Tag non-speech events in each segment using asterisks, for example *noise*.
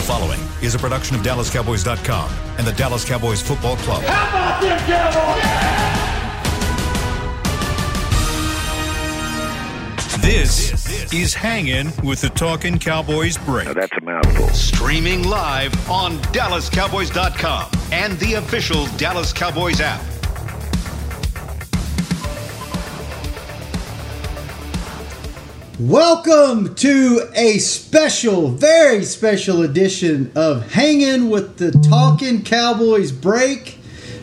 The following is a production of DallasCowboys.com and the Dallas Cowboys Football Club. How about them Cowboys? This is Hanging with the Talking Cowboys break. Now that's a mouthful. Streaming live on DallasCowboys.com and the official Dallas Cowboys app. Welcome to a special, very special edition of Hanging with the Talking Cowboys break.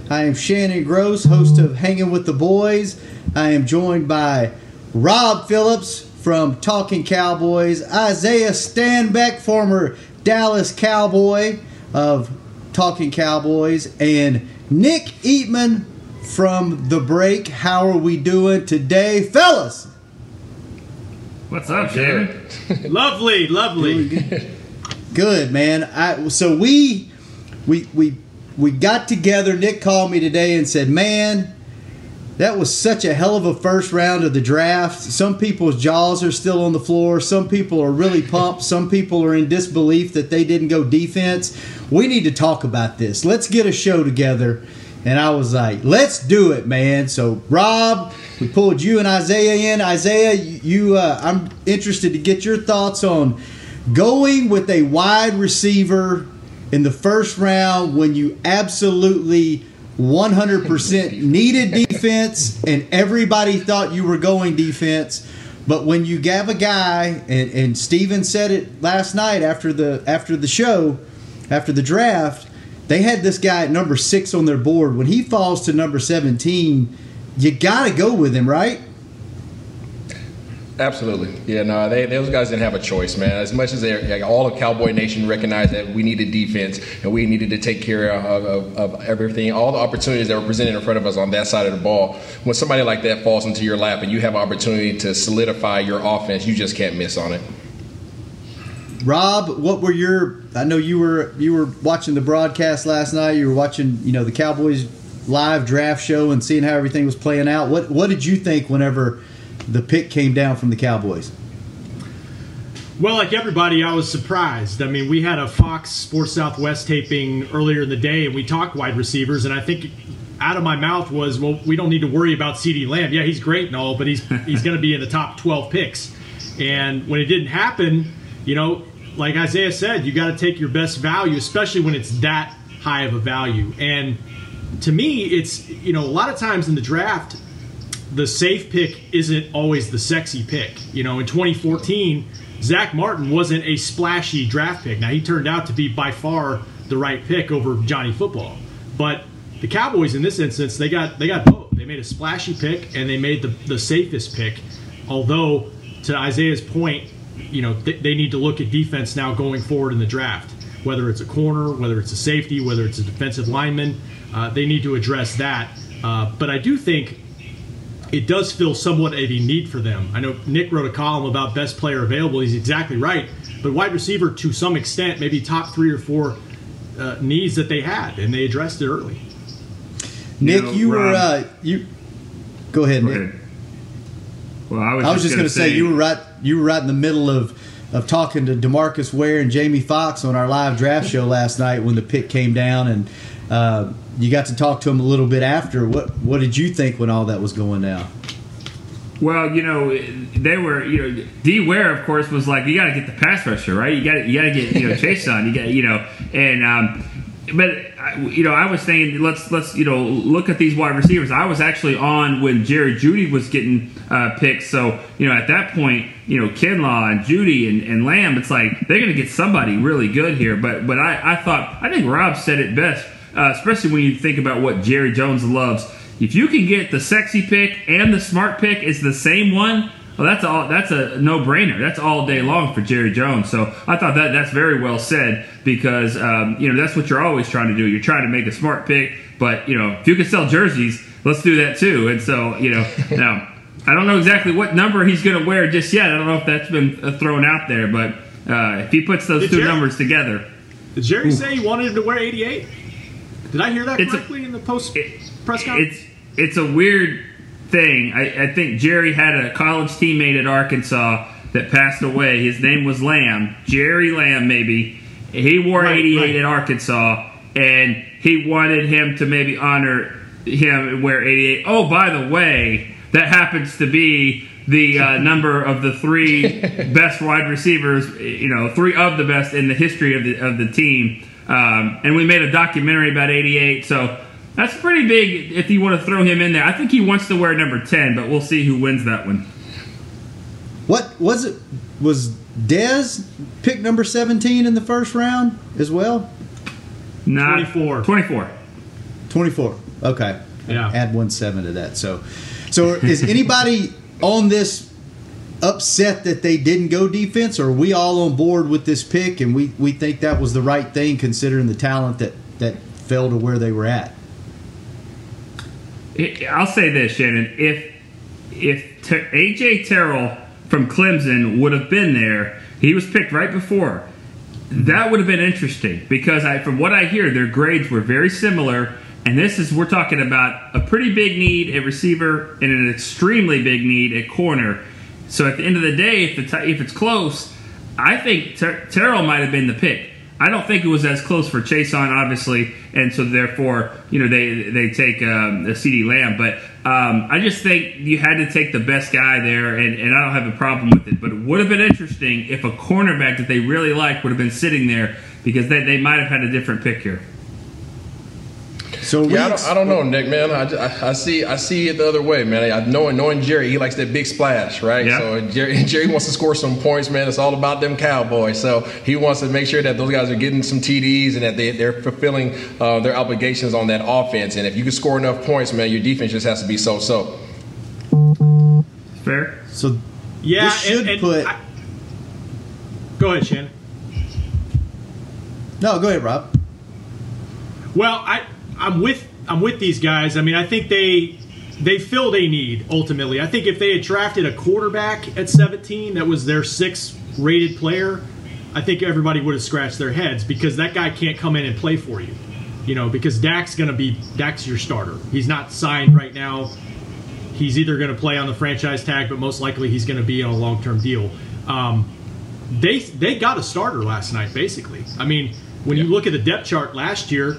I am Shannon Gross, host of Hanging with the Boys. I am joined by Rob Phillips from Talking Cowboys, Isaiah Stanback, former Dallas Cowboy of Talking Cowboys, and Nick Eatman from The Break. How are we doing today, fellas? What's up, Shannon? lovely, lovely. Good man. I so we we we we got together. Nick called me today and said, "Man, that was such a hell of a first round of the draft. Some people's jaws are still on the floor. Some people are really pumped. Some people are in disbelief that they didn't go defense. We need to talk about this. Let's get a show together." And I was like, "Let's do it, man." So Rob, we pulled you and Isaiah in. Isaiah, you, uh, I'm interested to get your thoughts on going with a wide receiver in the first round when you absolutely 100% *laughs* needed defense and everybody thought you were going defense. But when you have a guy, and, and Stephen said it last night after the after the show, after the draft, they had this guy at number six on their board. When he falls to number 17, you got to go with him, right? Absolutely. Yeah, no, they, those guys didn't have a choice, man. As much as like, all of Cowboy Nation recognized that we needed defense and we needed to take care of, of, of, everything, all the opportunities that were presented in front of us on that side of the ball, when somebody like that falls into your lap and you have an opportunity to solidify your offense, you just can't miss on it. Rob, what were your? I know you were you were watching the broadcast last night. You were watching, you know, the Cowboys live draft show and seeing how everything was playing out. What what did you think whenever the pick came down from the Cowboys? Well, like everybody, I was surprised. I mean, we had a Fox Sports Southwest taping earlier in the day, and we talked wide receivers, and I think out of my mouth was, "Well, we don't need to worry about CeeDee Lamb. Yeah, he's great and all, but he's he's going to be in the top 12 picks." And when it didn't happen, you know, like Isaiah said, you got to take your best value, especially when it's that high of a value. And to me, it's you know, a lot of times in the draft, the safe pick isn't always the sexy pick. You know, in 2014, Zack Martin wasn't a splashy draft pick. Now he turned out to be by far the right pick over Johnny Football, but the Cowboys in this instance they got they got both. They made a splashy pick and they made the the safest pick. Although to Isaiah's point, you know th- they need to look at defense now going forward in the draft. Whether it's a corner, whether it's a safety, whether it's a defensive lineman, uh, they need to address that. Uh, but I do think it does feel somewhat of a need for them. I know Nick wrote a column about best player available. He's exactly right. But wide receiver, to some extent, maybe top three or four uh, needs that they had, and they addressed it early. Nick, you, know, you were uh, you. Go ahead, go Nick. Ahead. Well, I was, I was just, just going to say, you were right. You were right in the middle of of talking to DeMarcus Ware and Jamie Foxx on our live draft show last night when the pick came down, and uh, you got to talk to him a little bit after. What what did you think when all that was going down? Well, you know, they were, you know, D Ware, of course, was like, you got to get the pass rusher, right? You got you got to get, you know, *laughs* Chase Young. You got, you know, and um, but you know, I was saying let's let's you know look at these wide receivers. I was actually on when Jerry Jeudy was getting uh, picked, so you know at that point, you know Kinlaw and Jeudy and, and Lamb, it's like they're going to get somebody really good here. But but I, I thought I think Rob said it best, uh, especially when you think about what Jerry Jones loves. If you can get the sexy pick and the smart pick is the same one, well, that's all. That's a no-brainer. That's all day long for Jerry Jones. So I thought that that's very well said because um, you know that's what you're always trying to do. You're trying to make a smart pick, but you know if you can sell jerseys, let's do that too. And so you know *laughs* now I don't know exactly what number he's going to wear just yet. I don't know if that's been uh, thrown out there, but uh, if he puts those Did two Jerry- numbers together, Did Jerry say he wanted him to wear 88? Did I hear that It's a- correctly in the post it- press conference? it's it's a weird thing. I, I think Jerry had a college teammate at Arkansas that passed away. His name was Lamb, Jerry Lamb, maybe. he wore Right, 88 right. at Arkansas, and he wanted him to maybe honor him and wear 88. Oh, by the way, that happens to be the uh, *laughs* number of the three *laughs* best wide receivers, you know, three of the best in the history of the of the team. Um, and we made a documentary about 88, so that's pretty big if you want to throw him in there. I think he wants to wear number 10, but we'll see who wins that one. What was it? Was Dez pick number 17 in the first round as well? Not 24. 24. 24. Okay. Yeah. Add one seven to that. So, so is anybody *laughs* on this upset that they didn't go defense, or are we all on board with this pick and we, we think that was the right thing considering the talent that that fell to where they were at? I'll say this, Shannon. If if Ter- AJ Terrell from Clemson would have been there, he was picked right before. That would have been interesting because I, from what I hear, their grades were very similar. And this is we're talking about a pretty big need at receiver and an extremely big need at corner. So at the end of the day, if the t- if it's close, I think Ter- Terrell might have been the pick. I don't think it was as close for Chase Young, obviously, and so therefore, you know, they they take um, a CeeDee Lamb. But um, I just think you had to take the best guy there, and, and I don't have a problem with it. But it would have been interesting if a cornerback that they really liked would have been sitting there because they, they might have had a different pick here. So Yeah, I don't, I don't know, Nick, man. I, I, I see I see it the other way, man. I, know knowing Jerry, he likes that big splash, right? Yeah. So Jerry, *laughs* Jerry wants to score some points, man. It's all about them Cowboys. So he wants to make sure that those guys are getting some TDs and that they, they're fulfilling uh, their obligations on that offense. And if you can score enough points, man, your defense just has to be so-so. Fair. so Yeah, This should and, and put- I- go ahead, Shannon. no, go ahead, Rob. Well, I I'm with I'm with these guys. I mean, I think they they filled a need ultimately. I think if they had drafted a quarterback at 17 that was their sixth rated player, I think everybody would have scratched their heads because that guy can't come in and play for you. You know, because Dak's going to be Dak's your starter. He's not signed right now. He's either going to play on the franchise tag, but most likely he's going to be on a long term deal. Um, they they got a starter last night, basically. I mean, when you look at the depth chart last year,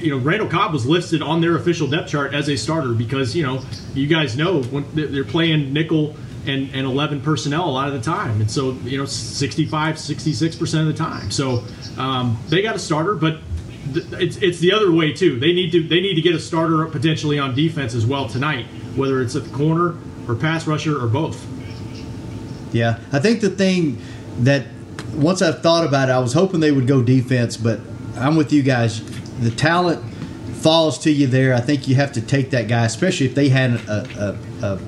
you know Randall Cobb was listed on their official depth chart as a starter because you know you guys know when they're- playing nickel and, and 11 personnel a lot of the time, and so you know 65, 66 percent of the time. So um, they got a starter, but th- it's it's the other way too. They need to they need to get a starter potentially on defense as well tonight, whether it's at the corner or pass rusher or both. Yeah, I think the thing that once I thought about it, I was hoping they would go defense, but I'm with you guys. The talent falls to you there. I think you have to take that guy, especially if they had a a, a,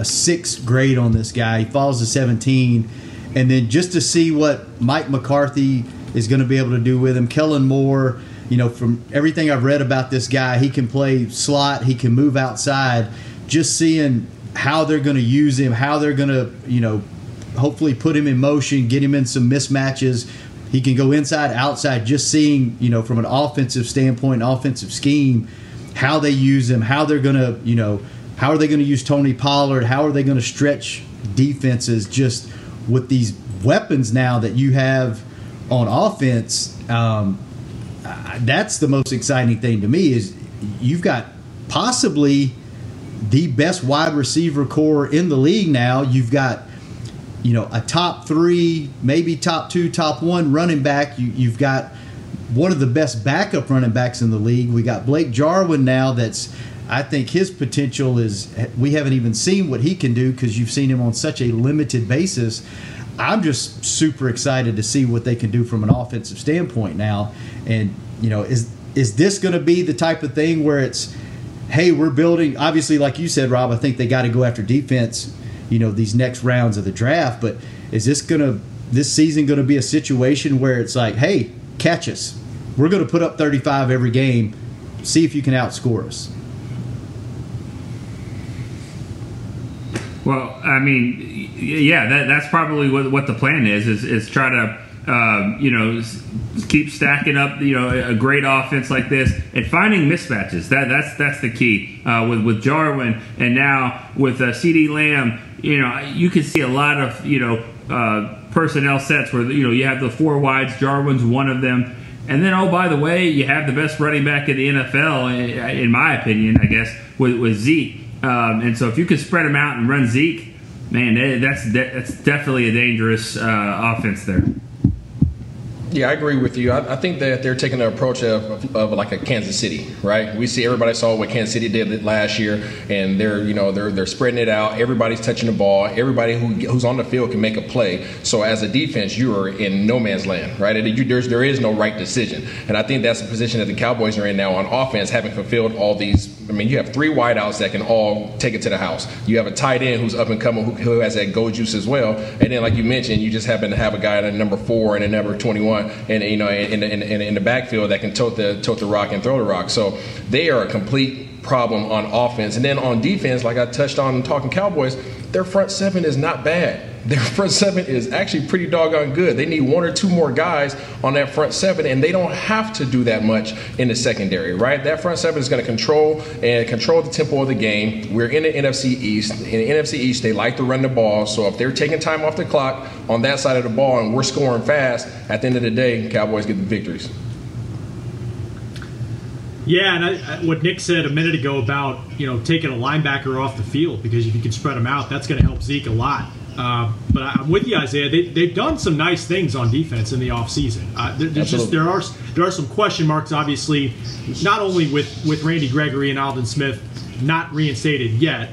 a six grade on this guy. He falls to 17, and then just to see what Mike McCarthy is going to be able to do with him, Kellen Moore. You know, from everything I've read about this guy, he can play slot, he can move outside. Just seeing how they're going to use him, how they're going to, you know, hopefully put him in motion, get him in some mismatches. He can go inside, outside. Just seeing, you know, from an offensive standpoint, offensive scheme, how they use him, how they're going to, you know, how are they going to use Tony Pollard? How are they going to stretch defenses just with these weapons now that you have on offense? Um, that's the most exciting thing to me is you've got possibly the best wide receiver corps in the league now. You've got you know a top three, maybe top two, top one running back. You, you've got one of the best backup running backs in the league. We got Blake Jarwin now. That's I think his potential is we haven't even seen what he can do because you've seen him on such a limited basis. I'm just super excited to see what they can do from an offensive standpoint now. And you know, is is this going to be the type of thing where it's hey, we're building. Obviously, like you said, Rob, I think they got to go after defense. You know, these next rounds of the draft. But is this gonna this season to be a situation where it's like, hey, catch us. We're to put up 35 every game. See if you can outscore us. Well, I mean, yeah, that, that's probably what, what the plan is, is, is try to, um, you know, keep stacking up, you know, a great offense like this and finding mismatches. That that's that's the key uh, with with Jarwin and now with uh, CeeDee Lamb. You know, you can see a lot of you know uh, personnel sets where you know you have the four wides. Jarwin's one of them. And then, oh, by the way, you have the best running back in the NFL, in my opinion, I guess, with, with Zeke. Um, and so, if you can spread them out and run Zeke, man, that's that's definitely a dangerous uh, offense there. Yeah, I agree with you. I, I, think that they're taking the approach of, of, of, like a Kansas City, right? We see everybody saw what Kansas City did last year, and they're you know they're they're spreading it out. Everybody's touching the ball. Everybody who, who's on the field can make a play. So as a defense, you are in no man's land, right? You, there's there is no right decision, and I think that's the position that the Cowboys are in now on offense, having fulfilled all these. I mean, you have three wideouts that can all take it to the house. You have a tight end who's up and coming, who, who has that go juice as well, and then like you mentioned, you just happen to have a guy at number four and a number 21 and you know in, in, in, in the backfield that can tote the tote the rock and throw the rock. So they are a complete problem on offense. And then on defense, like I touched on talking Cowboys, their front seven is not bad. Their *laughs* front seven is actually pretty doggone good. They need one or two more guys on that front seven, and they don't have to do that much in the secondary, right? That front seven is going to control and control the tempo of the game. We're in the NFC East. In the NFC East, they like to run the ball. So if they're taking time off the clock on that side of the ball and we're scoring fast, at the end of the day, Cowboys get the victories. Yeah, and I, what Nick said a minute ago about you know taking a linebacker off the field because if you can spread them out, that's going to help Zeke a lot. Uh, but I'm with you, Isaiah. They, they've done some nice things on defense in the offseason. Uh, there, there's just there are there are some question marks, obviously, not only with with Randy Gregory and Aldon Smith not reinstated yet.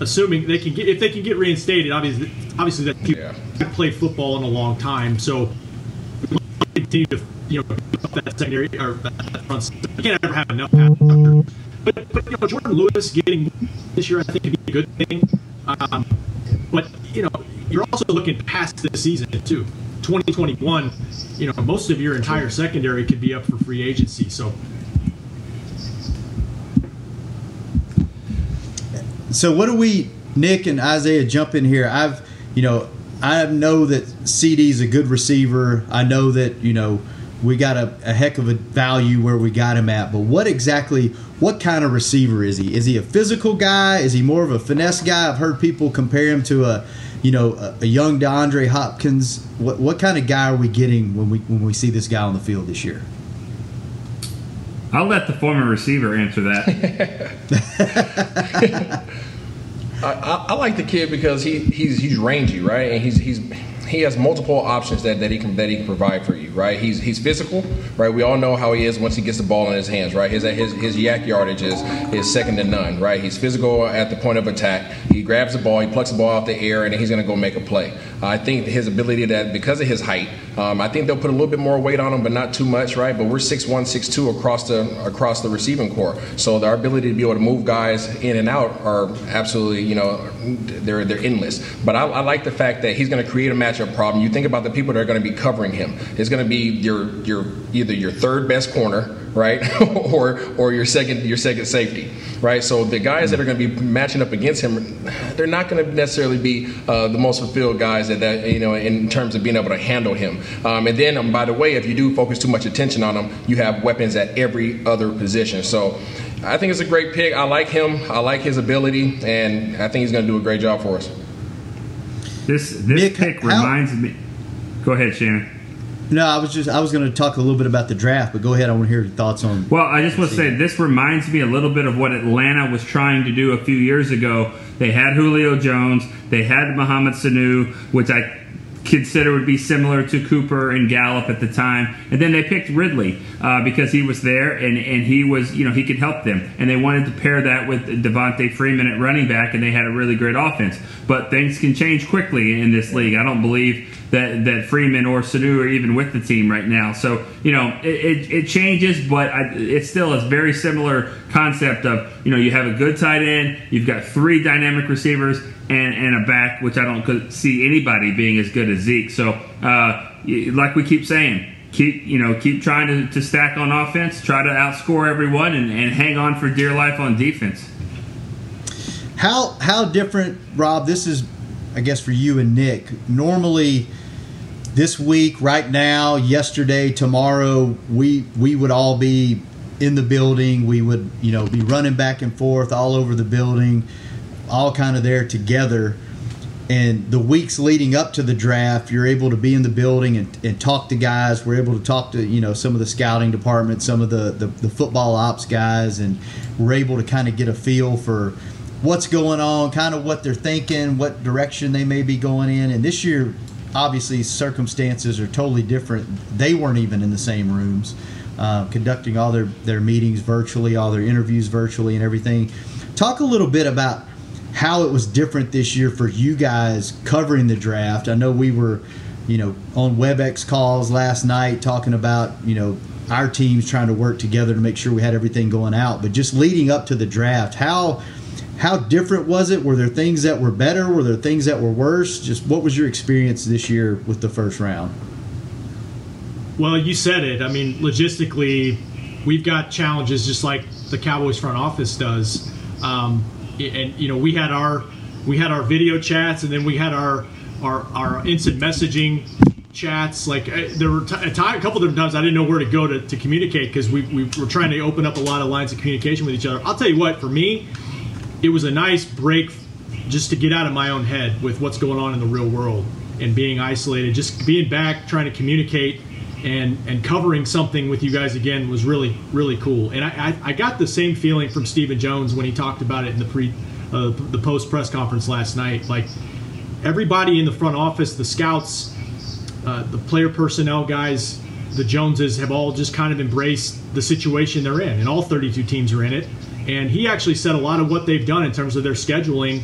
Assuming they can get if they can get reinstated, obviously, obviously that people yeah. played football in a long time, so continue to you know that secondary or that front. You can't ever have enough But, but you know, Jourdan Lewis getting this year, I think, could be a good thing. Um, but you know, you're also looking past this season too. 2021, you know, most of your entire secondary could be up for free agency. So. So what do we, Nick and Isaiah, jump in here? I've, you know, I know that CeeDee's a good receiver. I know that you know we got a, a, heck of a value where we got him at. But what exactly, what kind of receiver is he? Is he a physical guy? Is he more of a finesse guy? I've heard people compare him to a, you know, a, a young DeAndre Hopkins. What what kind of guy are we getting when we when we see this guy on the field this year? I'll let the former receiver answer that. *laughs* *laughs* I, I, I, like the kid because he he's he's rangy, right? And he's he's he has multiple options that, that he can that he can provide for you, right? He's he's physical, right? We all know how he is once he gets the ball in his hands, right? His his his YAC yardage is is second to none, right? He's physical at the point of attack. He grabs the ball, he plucks the ball out the air, and he's to go make a play. I think his ability that because of his height, um, I think they'll put a little bit more weight on him, but not too much, right? But we're six one, six two across the across the receiving corps, so our ability to be able to move guys in and out are absolutely, you know, they're they're endless. But I, I like the fact that he's going to create a matchup problem. You think about the people that are going to be covering him. It's going to be your your either your third best corner right? *laughs* or or your second your second safety, right? So the guys that are going to be matching up against him, they're not going to necessarily be uh, the most fulfilled guys that, that you know in terms of being able to handle him. Um, and then um, by the way, if you do focus too much attention on him, you have weapons at every other position. So. I think it's a great pick. I like him. I like his ability, and I think he's going to do a great job for us. This this Nick, pick how, reminds me. Go ahead, Shannon. No, I was just I was going to talk a little bit about the draft, but go ahead. I want to hear your thoughts on. Well, I just want to say this reminds me a little bit of what Atlanta was trying to do a few years ago. They had Julio Jones, they had Mohamed Sanu, which I consider would be similar to Cooper and Gallup at the time. And then they picked Ridley uh, because he was there and, and he was, you know, he could help them. And they wanted to pair that with Devonta Freeman at running back, and they had a really great offense. But things can change quickly in this league. I don't believe that, that Freeman or Sanu are even with the team right now. So, you know, it, it, it changes, but I, it's still a very similar concept of, you know, you have a good tight end, you've got three dynamic receivers, and, and a back, which I don't see anybody being as good as Zeke. So, uh, like we keep saying, keep you know keep trying to, to stack on offense, try to outscore everyone, and, and hang on for dear life on defense. How how different, Rob? This is, I guess, for you and Nick. Normally, this week, right now, yesterday, tomorrow, we we would all be in the building. We would you know be running back and forth all over the building all kind of there together. and the weeks leading up to the draft, you're able to be in the building and, and talk to guys. We're able to talk to you know some of the scouting department, some of the, the, the football ops guys, and we're able to kind of get a feel for what's going on, kind of what they're thinking, what direction they may be going in. And this year, obviously, circumstances are totally different. They weren't even in the same rooms, uh, conducting all their, their meetings virtually, all their interviews virtually, and everything. Talk a little bit about how it was different this year for you guys covering the draft. I know we were, you know, on WebEx calls last night talking about, you know, our teams trying to work together to make sure we had everything going out. But just leading up to the draft, how how different was it? Were there things that were better? Were there things that were worse? Just what was your experience this year with the first round? Well, you said it. I mean, logistically, we've got challenges just like the Cowboys front office does. Um, and you know we had our we had our video chats and then we had our our, our instant messaging chats. Like uh, there were a, time, a couple different times i didn't know where to go to, to communicate because we, we were trying to open up a lot of lines of communication with each other. I'll tell you what for me it was a nice break just to get out of my own head with what's going on in the real world and being isolated just being back trying to communicate and and covering something with you guys again was really really cool. And I I, I got the same feeling from Stephen Jones when he talked about it in the pre uh, the post press conference last night. Like everybody in the front office, the scouts, uh, the player personnel guys, the Joneses have all just kind of embraced the situation they're in, and all 32 teams are in it. And he actually said a lot of what they've done in terms of their scheduling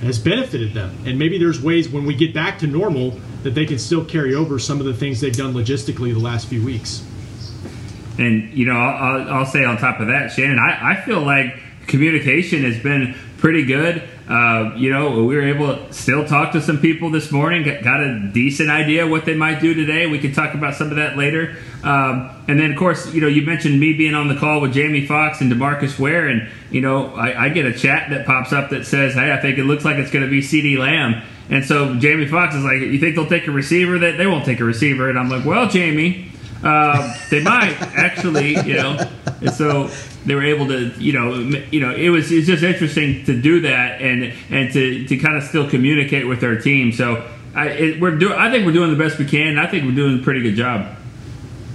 has benefited them. And maybe there's ways when we get back to normal that they can still carry over some of the things they've done logistically the last few weeks. And you know, I'll, I'll say on top of that, Shannon, I, I feel like communication has been pretty good. Uh, you know, we were able to still talk to some people this morning, got a decent idea what they might do today. We can talk about some of that later. Um, and then, of course, you know, you mentioned me being on the call with Jamie Foxx and DeMarcus Ware, and you know, I, I get a chat that pops up that says, "Hey, I think it looks like it's going to be CeeDee Lamb." And so Jamie Foxx is like, "You think they'll take a receiver? That they won't take a receiver." And I'm like, "Well, Jamie, uh, they might actually, you know." And so they were able to, you know, you know, it was it's just interesting to do that and and to to kind of still communicate with our team. So I it, we're doing. I think we're doing the best we can. I think we're doing a pretty good job.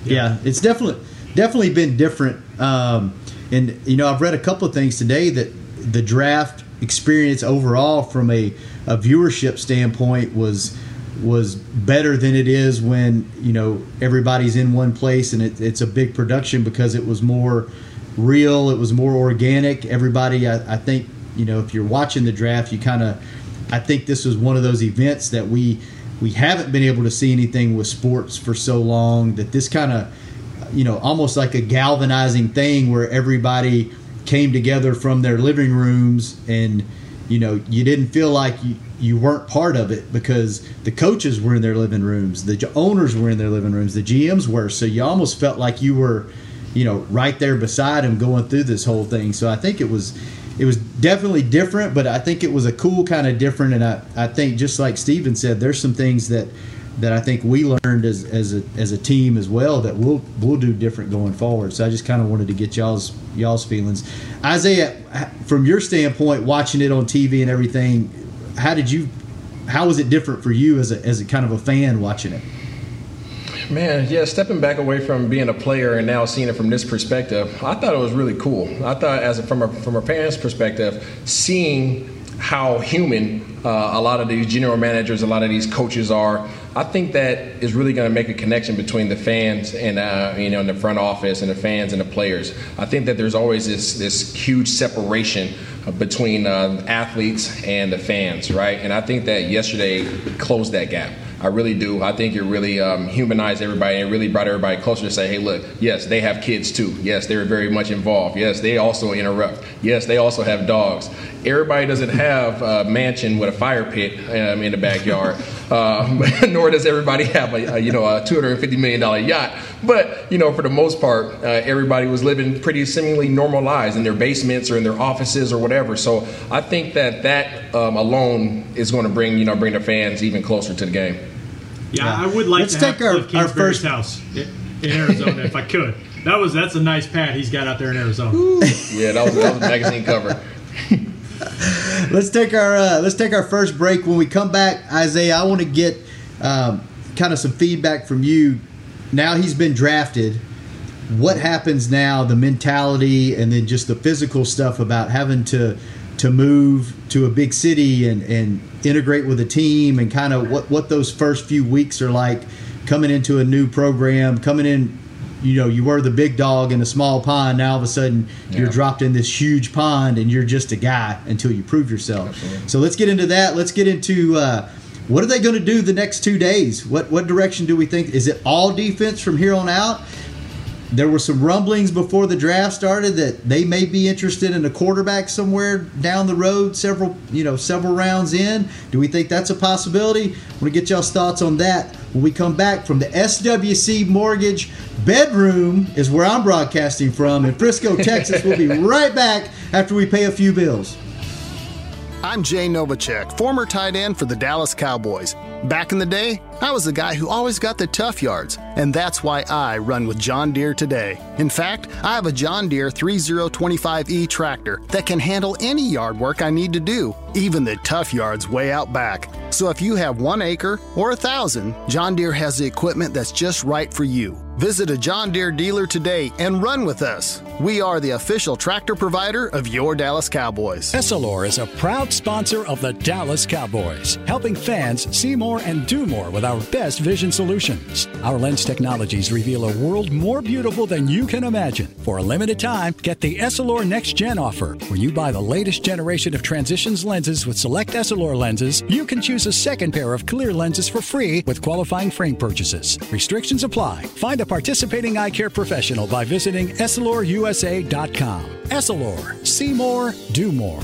Yeah, it's definitely definitely been different. Um, and you know, I've read a couple of things today that the draft experience overall from a, a viewership standpoint was was better than it is when you know everybody's in one place and it, it's a big production because it was more real it was more organic. Everybody I, I think you know if you're watching the draft you kind of i think this was one of those events that we we haven't been able to see anything with sports for so long that this kind of you know almost like a galvanizing thing where everybody came together from their living rooms and you know you didn't feel like you, you weren't part of it because the coaches were in their living rooms the owners were in their living rooms the gms were. So you almost felt like you were you know right there beside them going through this whole thing. So i think it was it was definitely different but i think it was a cool kind of different. And i, I think just like Stephen said there's some things that that I think we learned as, as a as a team as well that we'll we'll do different going forward. So I just kind of wanted to get y'all's y'all's feelings. Isaiah, from your standpoint, watching it on TV and everything, how did you? How was it different for you as a as a kind of a fan watching it? Man, yeah, stepping back away from being a player and now seeing it from this perspective, I thought it was really cool. I thought, as a, from a from a parent's perspective, seeing how human uh, a lot of these general managers, a lot of these coaches are. I think that is really going to make a connection between the fans and uh, you know in the front office and the fans and the players. I think that there's always this this huge separation between uh, athletes and the fans, right? And I think that yesterday closed that gap. I really do. I think it really um, humanized everybody and really brought everybody closer to say, hey, look, yes, they have kids too. Yes, they're very much involved. Yes, they also interrupt. Yes, they also have dogs. Everybody doesn't have a mansion with a fire pit um, in the backyard, uh, *laughs* nor does everybody have a, a, you know a $250 million yacht. But you know, for the most part, uh, everybody was living pretty seemingly normal lives in their basements or in their offices or whatever. So I think that that um, alone is going to bring you know bring the fans even closer to the game. Yeah, yeah. I would like Let's to take have our, our first house in Arizona if I could. That was that's a nice pad he's got out there in Arizona. yeah, that was, that was a magazine cover. *laughs* let's take our uh, let's take our first break. When we come back, Isaiah, I want to get um, kind of some feedback from you. Now he's been drafted. What happens now? The mentality and then just the physical stuff about having to to move to a big city and, and integrate with a team and kind of what, what those first few weeks are like coming into a new program, coming in you know you were the big dog in a small pond. Now all of a sudden you're dropped in this huge pond and you're just a guy until you prove yourself. Absolutely. so let's get into that. Let's get into uh, what are they going to do the next two days? What what direction do we think? Is it all defense from here on out? There were some rumblings before the draft started that they may be interested in a quarterback somewhere down the road several you know several rounds in. Do we think that's a possibility? I want to get y'all's thoughts on that when we come back from the SWBC mortgage bedroom is where i'm broadcasting from in frisco *laughs* texas we'll be right back after we pay a few bills I'm Jay Novacek, former tight end for the Dallas Cowboys. Back in the day, I was the guy who always got the tough yards, and that's why I run with John Deere today. In fact, I have a John Deere 3025E tractor that can handle any yard work I need to do, even the tough yards way out back. So if you have one acre or a thousand, John Deere has the equipment that's just right for you. Visit a John Deere dealer today and run with us. We are the official tractor provider of your Dallas Cowboys. Essilor is a proud sponsor of the Dallas Cowboys, helping fans see more and do more with our best vision solutions. Our lens technologies reveal a world more beautiful than you can imagine. For a limited time, get the Essilor Next Gen offer. When you buy the latest generation of transitions lenses with select Essilor lenses, you can choose a second pair of clear lenses for free with qualifying frame purchases. Restrictions apply. Find a participating eye care professional by visiting EssilorUSA.com. Essilor, see more, do more.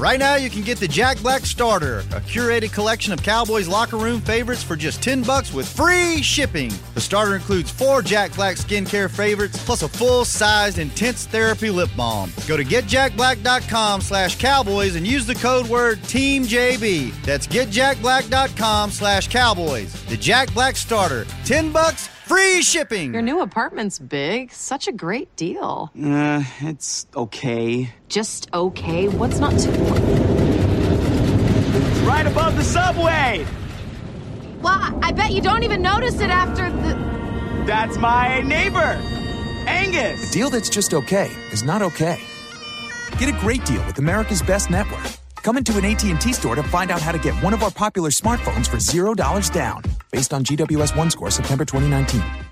Right now, you can get the Jack Black Starter, a curated collection of Cowboys locker room favorites for just 10 bucks with free shipping. The starter includes four Jack Black skincare favorites plus a full-sized intense therapy lip balm. Go to getjackblack.com slash cowboys and use the code word TEAMJB. That's getjackblack.com slash cowboys. The Jack Black Starter. 10 bucks, free shipping. Your new apartment's big. Such a great deal. Uh, it's okay. Just okay. What's not to. It's right above the subway! Well, I bet you don't even notice it after the. That's my neighbor, Angus! A deal that's just okay is not okay. Get a great deal with America's Best Network. Come into an AT&T store to find out how to get one of our popular smartphones for $0 down, based on GWS One score September 2019.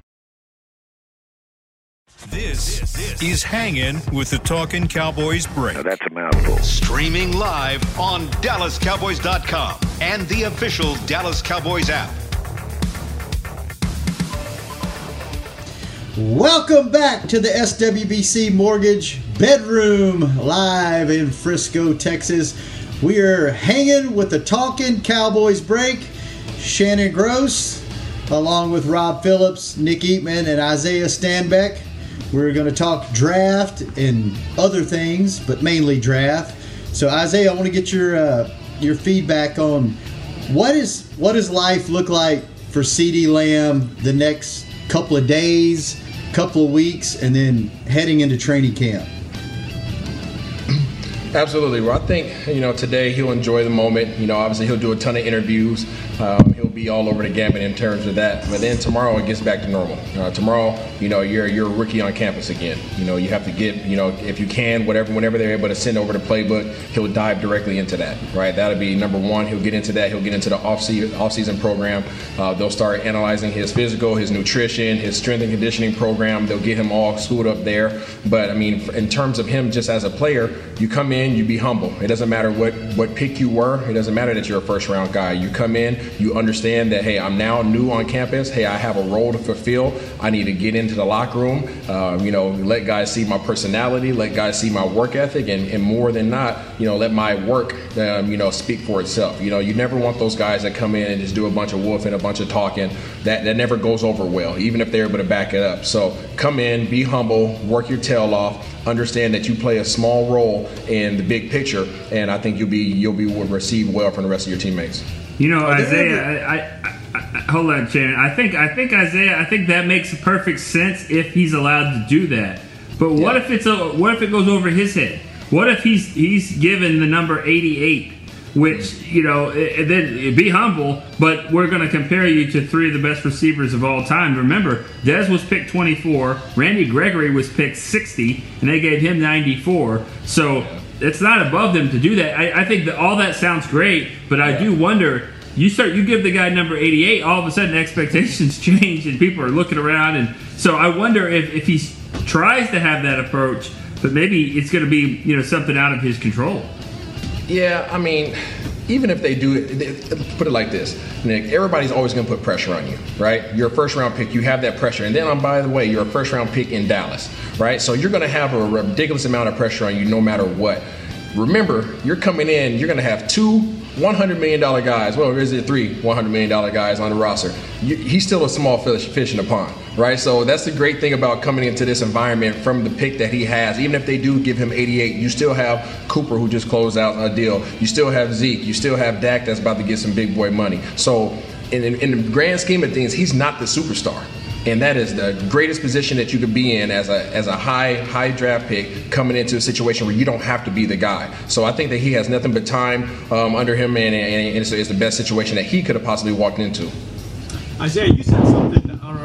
This, is Hanging with the Talking Cowboys break. that's a mouthful. Streaming live on DallasCowboys.com and the official Dallas Cowboys app. Welcome back to the SWBC Mortgage Bedroom live in Frisco, Texas. We are hanging with the Talking Cowboys break. Shannon Gross, along with Rob Phillips, Nick Eatman, and Isaiah Stanback. We're going to talk draft and other things, but mainly draft. So Isaiah, I want to get your uh, your feedback on what is what does life look like for CeeDee Lamb the next couple of days, couple of weeks, and then heading into training camp. Absolutely. Well, I think you know today he'll enjoy the moment. You know, obviously he'll do a ton of interviews. Um, he'll be all over the gamut in terms of that. But then tomorrow it gets back to normal. Uh, tomorrow, you know, you're you're a rookie on campus again. You know, you have to get you know if you can whatever whenever they're able to send over the playbook, he'll dive directly into that. Right. That'll be number one. He'll get into that. He'll get into the off season off season program. Uh, they'll start analyzing his physical, his nutrition, his strength and conditioning program. They'll get him all schooled up there. But I mean, in terms of him just as a player, you come in, you be humble. It doesn't matter what what pick you were. It doesn't matter that you're a first round guy. You come in, you understand that hey, I'm now new on campus. Hey, I have a role to fulfill. I need to get into the locker room. Uh, you know, let guys see my personality, let guys see my work ethic, and, and more than not, you know, let my work, um, you know, speak for itself. You know, you never want those guys that come in and just do a bunch of woofing, a bunch of talking. That that never goes over well, even if they're able to back it up. So come in, be humble, work your tail off understand that you play a small role in the big picture, and I think you'll be you'll be received well from the rest of your teammates. You know, oh, Isaiah, I, I, hold on, Shannon. I think I think Isaiah. I think that makes perfect sense if he's allowed to do that. But what Yeah. if it's a, what if it goes over his head? What if he's he's given the number eighty eight? Which you know, eh, then be humble, but we're going to compare you to three of the best receivers of all time. Remember, Dez was picked 24, Randy Gregory was picked 60, and they gave him 94. So it's not above them to do that. I, I think that all that sounds great, but I do wonder. You start, you give the guy number 88, all of a sudden expectations *laughs* change and people are looking around. And so I wonder if, if he tries to have that approach, but maybe it's going to be, you know, something out of his control. Yeah, I mean, even if they do it, put it like this, Nick, everybody's always going to put pressure on you, right? You're a first round pick, you have that pressure. And then, um, by the way, you're a first round pick in Dallas, right? So you're going to have a ridiculous amount of pressure on you no matter what. Remember, you're coming in, you're going to have two $100 million guys. Well, is it three $100 million guys on the roster? You, he's still a small fish, fish in the pond, right? So that's the great thing about coming into this environment from the pick that he has. Even if they do give him 88, you still have Cooper who just closed out a deal. You still have Zeke. You still have Dak that's about to get some big boy money. So in, in, in the grand scheme of things, he's not the superstar. And that is the greatest position that you could be in as a as a high high draft pick coming into a situation where you don't have to be the guy. So I think that he has nothing but time um, under him, and, and it's, it's the best situation that he could have possibly walked into. Isaiah, you said something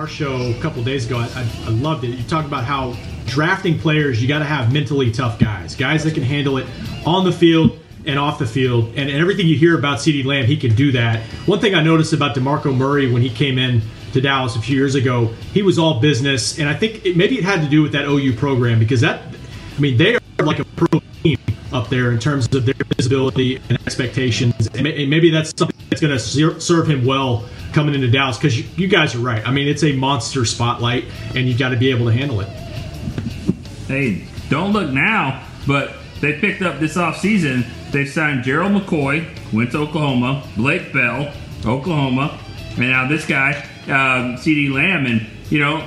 our show a couple days ago. I, I, I loved it. You talked about how drafting players, you got to have mentally tough guys, guys that can handle it on the field and off the field. And, and everything you hear about CeeDee Lamb, he can do that. One thing I noticed about DeMarco Murray when he came in to Dallas a few years ago, he was all business. And I think it, maybe it had to do with that OU program because that, I mean, they are like a pro team up there in terms of their visibility and expectations. And maybe that's something that's going to serve him well coming into Dallas because you, you guys are right. I mean, it's a monster spotlight, and you've got to be able to handle it. Hey, don't look now, but they picked up this offseason. They signed Gerald McCoy, went to Oklahoma, Blake Bell, Oklahoma, and now this guy, um, CeeDee Lamb. And, you know,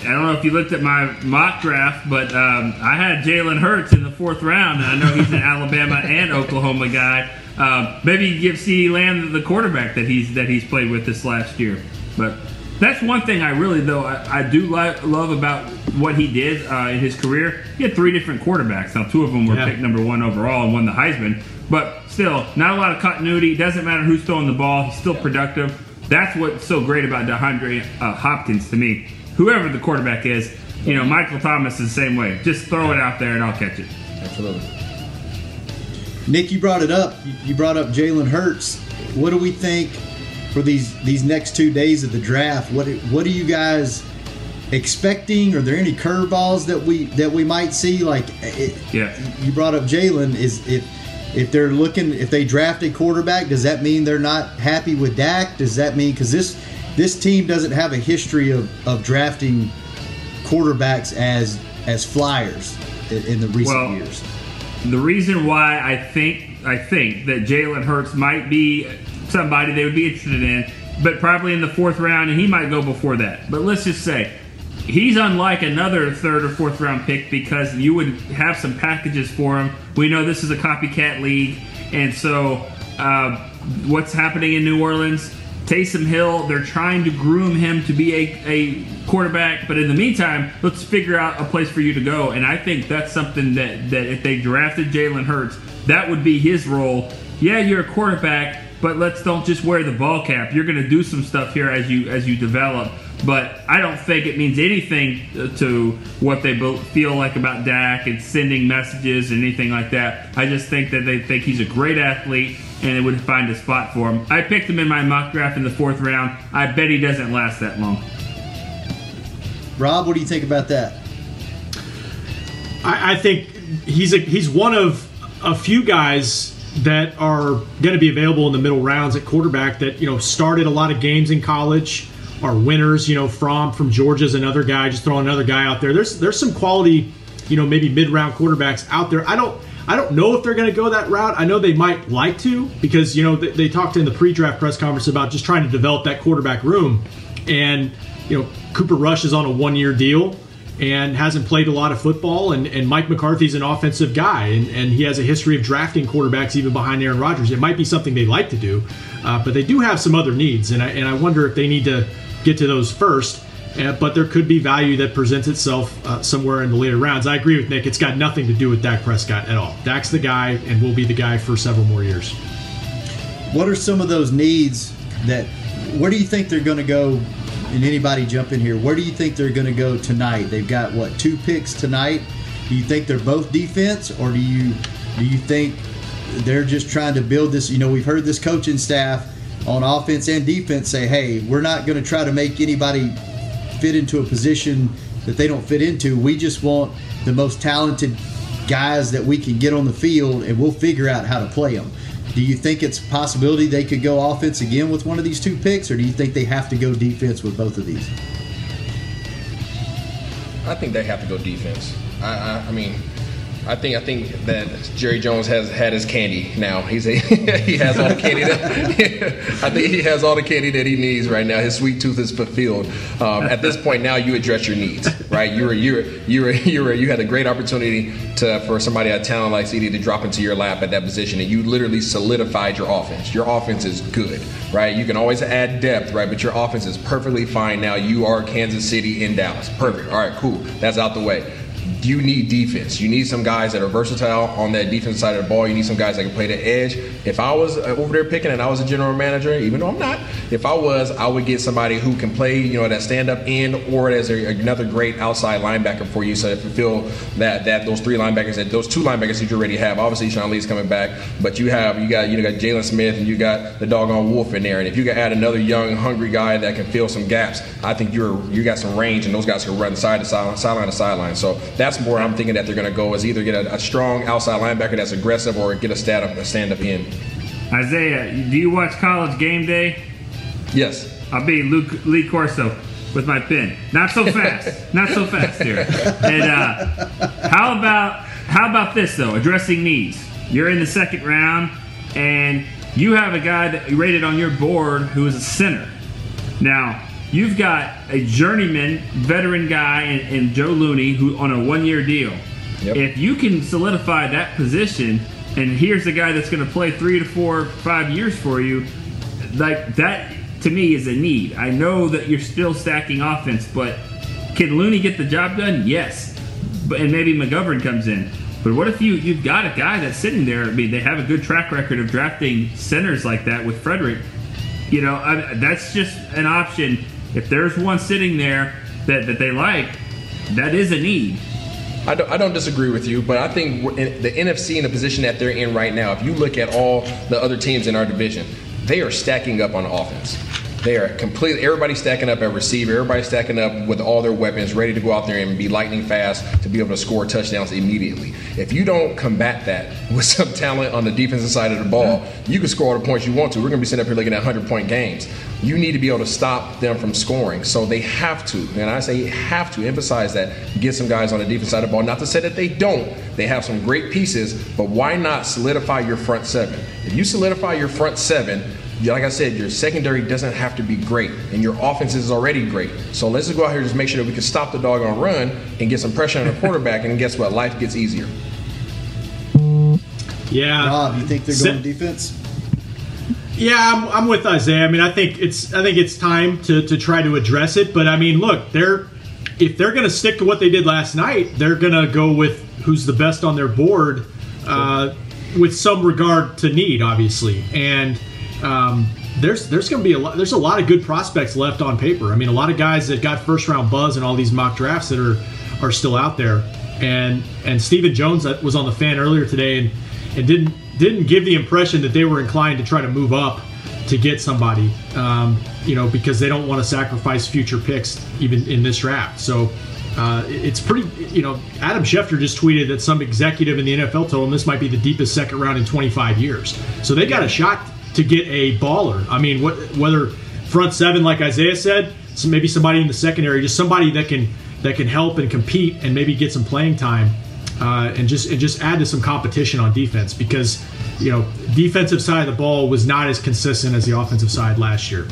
I don't know if you looked at my mock draft, but um, I had Jalen Hurts in the fourth round, and I know he's an *laughs* Alabama and Oklahoma guy. Uh, maybe you give CeeDee Lamb the quarterback that he's that he's played with this last year. But that's one thing I really though I, I do li- love about what he did uh, in his career. He had three different quarterbacks. Now two of them were Yeah. picked number one overall and won the Heisman. But still, not a lot of continuity. Doesn't matter who's throwing the ball. He's still productive. That's what's so great about DeAndre uh, Hopkins to me. Whoever the quarterback is, you know, Michael Thomas is the same way. Just throw it out there and I'll catch it. Absolutely. Nick, you brought it up. You- brought up Jalen Hurts. What do we think for these these next two days of the draft? What what are you guys expecting? Are there any curveballs that we that we might see? Like, it, Yeah. you brought up Jalen. Is if if they're looking if they draft a quarterback, does that mean they're not happy with Dak? Does that mean because this this team doesn't have a history of, of drafting quarterbacks as as flyers in, in the recent Well, years? The reason why I think I think that Jalen Hurts might be somebody they would be interested in, but probably in the fourth round, and he might go before that. But let's just say he's unlike another third or fourth round pick because you would have some packages for him. We know this is a copycat league, and so uh, what's happening in New Orleans? Taysom Hill, they're trying to groom him to be a, a quarterback, but in the meantime, let's figure out a place for you to go. And I think that's something that, that if they drafted Jalen Hurts, that would be his role. Yeah, you're a quarterback, but let's don't just wear the ball cap. You're going to do some stuff here as you as you develop. But I don't think it means anything to what they feel like about Dak and sending messages and anything like that. I just think that they think he's a great athlete and they would find a spot for him. I picked him in my mock draft in the fourth round. I bet he doesn't last that long. Rob, what do you think about that? I, I think he's a, he's one of a few guys that are going to be available in the middle rounds at quarterback that you know started a lot of games in college, are winners. You know, Fromm from Georgia's another guy. Just throwing another guy out there. There's there's some quality, you know, maybe mid round quarterbacks out there. I don't. I don't know if they're going to go that route. I know they might like to because you know they, they talked in the pre-draft press conference about just trying to develop that quarterback room, and you know Cooper Rush is on a one-year deal, and hasn't played a lot of football. And, and Mike McCarthy's an offensive guy, and, and he has a history of drafting quarterbacks even behind Aaron Rodgers. It might be something they like to do, uh, but they do have some other needs, and I, and I wonder if they need to get to those first. Uh, but there could be value that presents itself uh, somewhere in the later rounds. I agree with Nick. It's got nothing to do with Dak Prescott at all. Dak's the guy and will be the guy for several more years. What are some of those needs that? Where do you think they're going to go? And anybody jump in here. Where do you think they're going to go tonight? They've got what two picks tonight. Do you think they're both defense, or do you do you think they're just trying to build this? You know, we've heard this coaching staff on offense and defense say, "Hey, we're not going to try to make anybody fit into a position that they don't fit into. We just want the most talented guys that we can get on the field, and we'll figure out how to play them." Do you think it's a possibility they could go offense again with one of these two picks, or do you think they have to go defense with both of these? I think they have to go defense. I, I, I mean, I think I think that Jerry Jones has had his candy now. He's a, *laughs* he has all the candy that *laughs* I think he has all the candy that he needs right now. His sweet tooth is fulfilled. Um, at this point now, you address your needs, right? You were you you were *laughs* you you had a great opportunity to for somebody at talent like CeeDee to drop into your lap at that position, and you literally solidified your offense. Your offense is good, right? You can always add depth, right? But your offense is perfectly fine now. You are Kansas City in Dallas. Perfect. All right, cool. That's out the way you need defense. You need some guys that are versatile on that defense side of the ball. You need some guys that can play the edge. If I was uh, over there picking and I was a general manager, even though I'm not, if I was, I would get somebody who can play, you know, that stand up end or as a, another great outside linebacker for you. So if you feel that that those three linebackers, that those two linebackers that you already have, obviously Sean Lee's coming back, but you have you got you got Jaylon Smith and you got the doggone Wolf in there, and if you can add another young, hungry guy that can fill some gaps, I think you're you got some range, and those guys can run side to side, sideline to sideline. So that's more I'm thinking that they're going to go is either get a, a, strong outside linebacker that's aggressive or get a stand up a stand up in. Isaiah, do you watch College Game Day? Yes. I'll be Luke Lee Corso with my pen. Not so fast. *laughs* Not so fast here. And uh, how about how about this though? Addressing needs. You're in the second round, and you have a guy that you rated on your board who is a center. Now, you've got a journeyman veteran guy in, in Joe Looney who on a one year deal. Yep. If you can solidify that position, and here's the guy that's going to play three to four, five years for you, like that to me is a need. I know that you're still stacking offense, but can Looney get the job done? Yes, but and maybe McGovern comes in. But what if you you've got a guy that's sitting there? I mean, they have a good track record of drafting centers like that with Frederick. You know, I, that's just an option if there's one sitting there that, that they like, that is a need. I don't, I don't disagree with you, but I think the NFC in the position that they're in right now, if you look at all the other teams in our division, they are stacking up on offense. They are completely everybody's stacking up at receiver, everybody's stacking up with all their weapons, ready to go out there and be lightning fast to be able to score touchdowns immediately. If you don't combat that *laughs* with some talent on the defensive side of the ball, you can score all the points you want to. We're gonna be sitting up here looking at 100 point games. You need to be able to stop them from scoring. So they have to, and I say have to emphasize that, get some guys on the defense side of the ball. Not to say that they don't. They have some great pieces, but why not solidify your front seven? If you solidify your front seven, like I said, your secondary doesn't have to be great, and your offense is already great. So let's just go out here and just make sure that we can stop the dog on run and get some pressure on the quarterback, and guess what? Life gets easier. Yeah. Rob, you think they're going defense? Yeah, I'm, I'm, with Isaiah. I mean, I think it's I think it's time to, to try to address it. But I mean, look, they're if they're going to stick to what they did last night, they're going to go with who's the best on their board, uh, with some regard to need, obviously. And um, there's there's going to be a lot there's a lot of good prospects left on paper. I mean, a lot of guys that got first round buzz in all these mock drafts that are are still out there. And and Stephen Jones was on the fan earlier today and, and didn't didn't give the impression that they were inclined to try to move up to get somebody, um, you know, because they don't want to sacrifice future picks even in this draft. So uh, it's pretty, you know, Adam Schefter just tweeted that some executive in the NFL told him this might be the deepest second round in 25 years. So they got a shot to get a baller. I mean, what, whether front seven, like Isaiah said, so maybe somebody in the secondary, just somebody that can that can help and compete and maybe get some playing time, uh, and just and just add to some competition on defense because you know defensive side of the ball was not as consistent as the offensive side last year.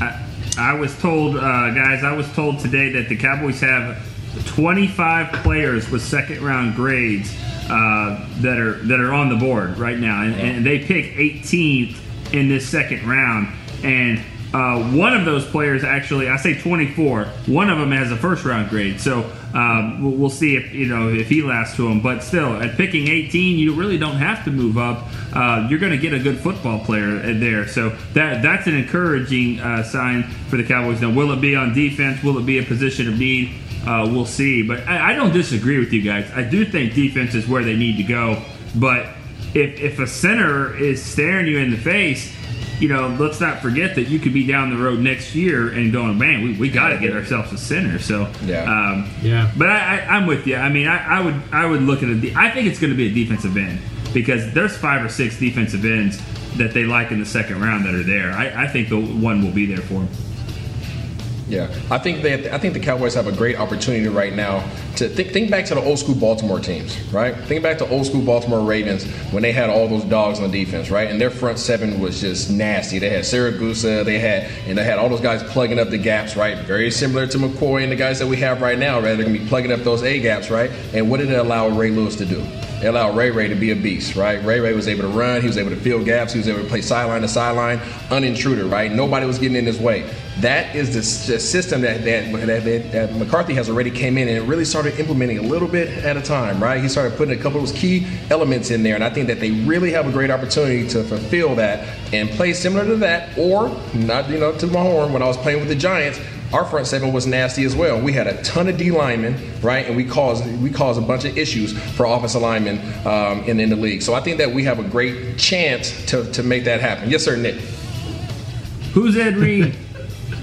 I, I was told, uh, guys, I was told today that the Cowboys have 25 players with second round grades uh, that are that are on the board right now, and, and they pick 18th in this second round, and uh, one of those players actually, I say 24. One of them has a first round grade, so um, we'll, see if you know if he lasts to him. But still, at picking 18, you really don't have to move up. Uh, you're going to get a good football player there, so that that's an encouraging uh, sign for the Cowboys. Now, will it be on defense? Will it be a position of need? Uh, we'll see. But I, I don't disagree with you guys. I do think defense is where they need to go. But if if a center is staring you in the face you know, let's not forget that you could be down the road next year and going, man, we, we got to get ourselves a center. So yeah, um, yeah. But I, I, am with you. I mean, I, I, would I would look at a. I think it's going to be a defensive end because there's five or six defensive ends that they like in the second round that are there. I, I think the one will be there for them. Yeah, I think that I think the Cowboys have a great opportunity right now to think, think back to the old school Baltimore teams, right? Think back to old school Baltimore Ravens when they had all those dogs on the defense, right? And their front seven was just nasty. They had Siragusa, they had and they had all those guys plugging up the gaps, right? Very similar to McCoy and the guys that we have right now, right? They're gonna be plugging up those A gaps, right? And what did it allow Ray Lewis to do? It allowed Ray Ray to be a beast, right? Ray Ray was able to run, he was able to fill gaps, he was able to play sideline to sideline, unintruder, right? Nobody was getting in his way. That is the, the system that that, that that, McCarthy has already came in and really started implementing a little bit at a time, right? He started putting a couple of those key elements in there, and I think that they really have a great opportunity to fulfill that and play similar to that, or not, you know, to my horn when I was playing with the Giants our front seven was nasty as well. We had a ton of D linemen, right, and we caused we caused a bunch of issues for offensive linemen um, in, in the league. So I think that we have a great chance to, to make that happen. Yes, sir, Nick. Who's Ed Reed? *laughs*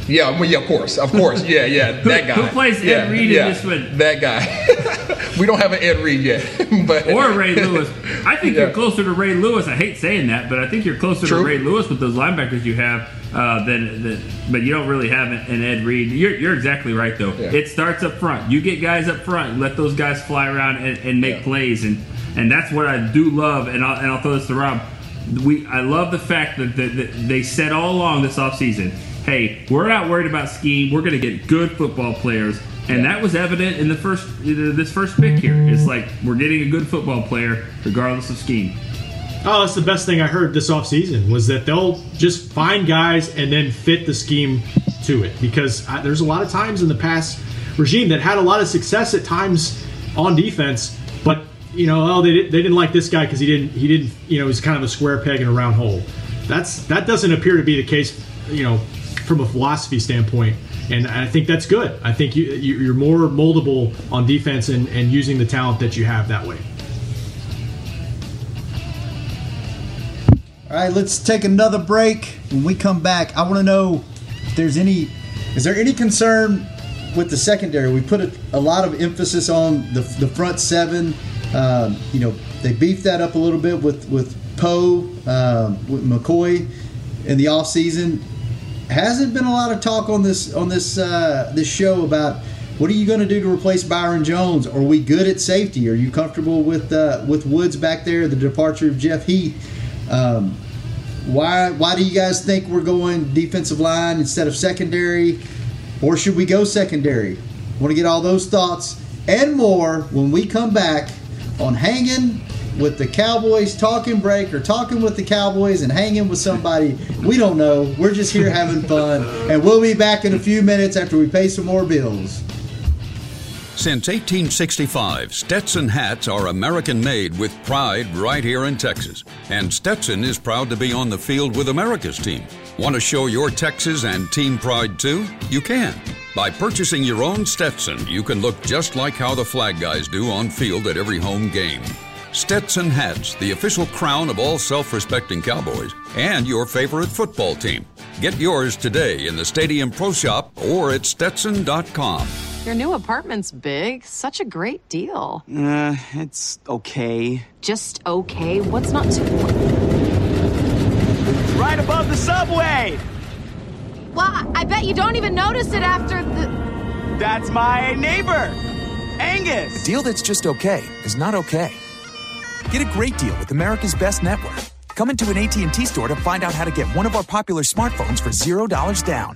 yeah, well, yeah, of course, of course, yeah, yeah, *laughs* that guy. Who plays yeah, Ed Reed yeah, in this one? That guy. *laughs* we don't have an Ed Reed yet, *laughs* but or Ray Lewis. I think yeah. you're closer to Ray Lewis. I hate saying that, but I think you're closer True. to Ray Lewis with those linebackers you have uh, than, than, but you don't really have an Ed Reed. You're, you're exactly right though. It starts up front. You get guys up front, let those guys fly around and, and make plays, and and that's what I do love. And I'll, and I'll throw this to Rob. We I love the fact that, that, that they said all along this offseason, hey, we're not worried about scheme. We're going to get good football players. And that was evident in the first uh, this first pick here. It's like we're getting a good football player regardless of scheme. Oh, that's the best thing I heard this offseason was that they'll just find guys and then fit the scheme to it. Because I, there's a lot of times in the past regime that had a lot of success at times on defense, but you know, oh, they, did, they didn't like this guy because he didn't he didn't you know he's kind of a square peg in a round hole. That's that doesn't appear to be the case, you know, from a philosophy standpoint. And I think that's good. I think you, you- you're more moldable on defense and, and using the talent that you have that way. All right, let's take another break. When we come back, I want to know if there's any. Is there any concern with the secondary? We put a, a lot of emphasis on the, the front seven. Um, you know, they beefed that up a little bit with with Poe, um, with McCoy in the offseason. Hasn't been a lot of talk on this on this uh, this show about what are you going to do to replace Byron Jones? Are we good at safety? Are you comfortable with uh, with Woods back there? The departure of Jeff Heath. Um, why why do you guys think we're going defensive line instead of secondary, or should we go secondary? Want to get all those thoughts and more when we come back on hanging with the Cowboys talking break or talking with the Cowboys and hanging with somebody we don't know. We're just here having fun, and we'll be back in a few minutes after we pay some more bills. Since 1865, Stetson hats are American made with pride right here in Texas. And Stetson is proud to be on the field with America's team. Want to show your Texas and team pride too? You can. By purchasing your own Stetson, you can look just like how the flag guys do on field at every home game. Stetson hats, the official crown of all self respecting Cowboys, and your favorite football team. Get yours today in the Stadium Pro Shop or at Stetson.com. Your new apartment's big. Such a great deal. Uh, it's okay. Just okay? What's not to. Right above the subway! Well, I bet you don't even notice it after the. That's my neighbor, Angus. A deal that's just okay is not okay. Get a great deal with America's Best Network. Come into an AT&T store to find out how to get one of our popular smartphones for $0 down,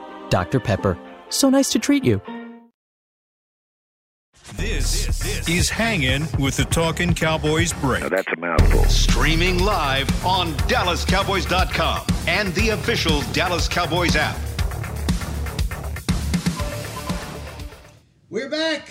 Dr. Pepper, so nice to treat you. This, is Hanging with the Talking Cowboys break. that's a mouthful. Streaming live on DallasCowboys.com and the official Dallas Cowboys app. We're back.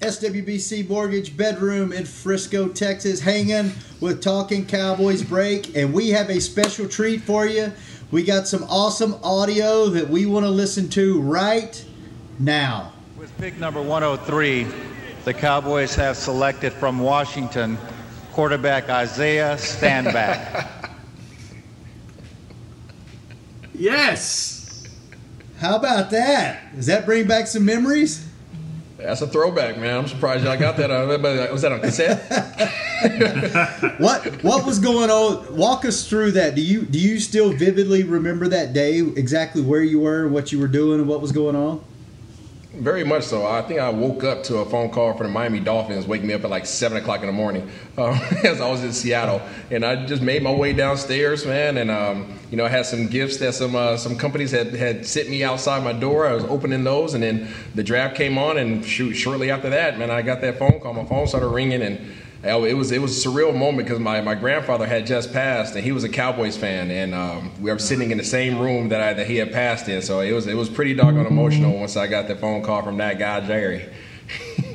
SWBC Mortgage Bedroom in Frisco, Texas, hanging with Talking Cowboys break. And we have a special treat for you. We got some awesome audio that we want to listen to right now. With pick number 103, the Cowboys have selected from Washington quarterback Isaiah Stanback. *laughs* yes. How about that? Does that bring back some memories? That's a throwback, man. I'm surprised y'all got that. On, everybody. Uh, was that on cassette? *laughs* what What was going on? Walk us through that. Do you Do you still vividly remember that day? Exactly where you were, what you were doing, and what was going on? Very much so. I think I woke up to a phone call from the Miami Dolphins, waking me up at like seven o'clock in the morning *laughs* um, as I was in Seattle, and I just made my way downstairs, man. And um, you know, I had some gifts that some uh, some companies had had sent me outside my door. I was opening those, and then the draft came on, and shoot, shortly after that, man, I got that phone call. My phone started ringing, and it was it was a surreal moment because my, my grandfather had just passed and he was a Cowboys fan and um, we were sitting in the same room that I that he had passed in so it was it was pretty doggone emotional once I got the phone call from that guy Jerry. *laughs*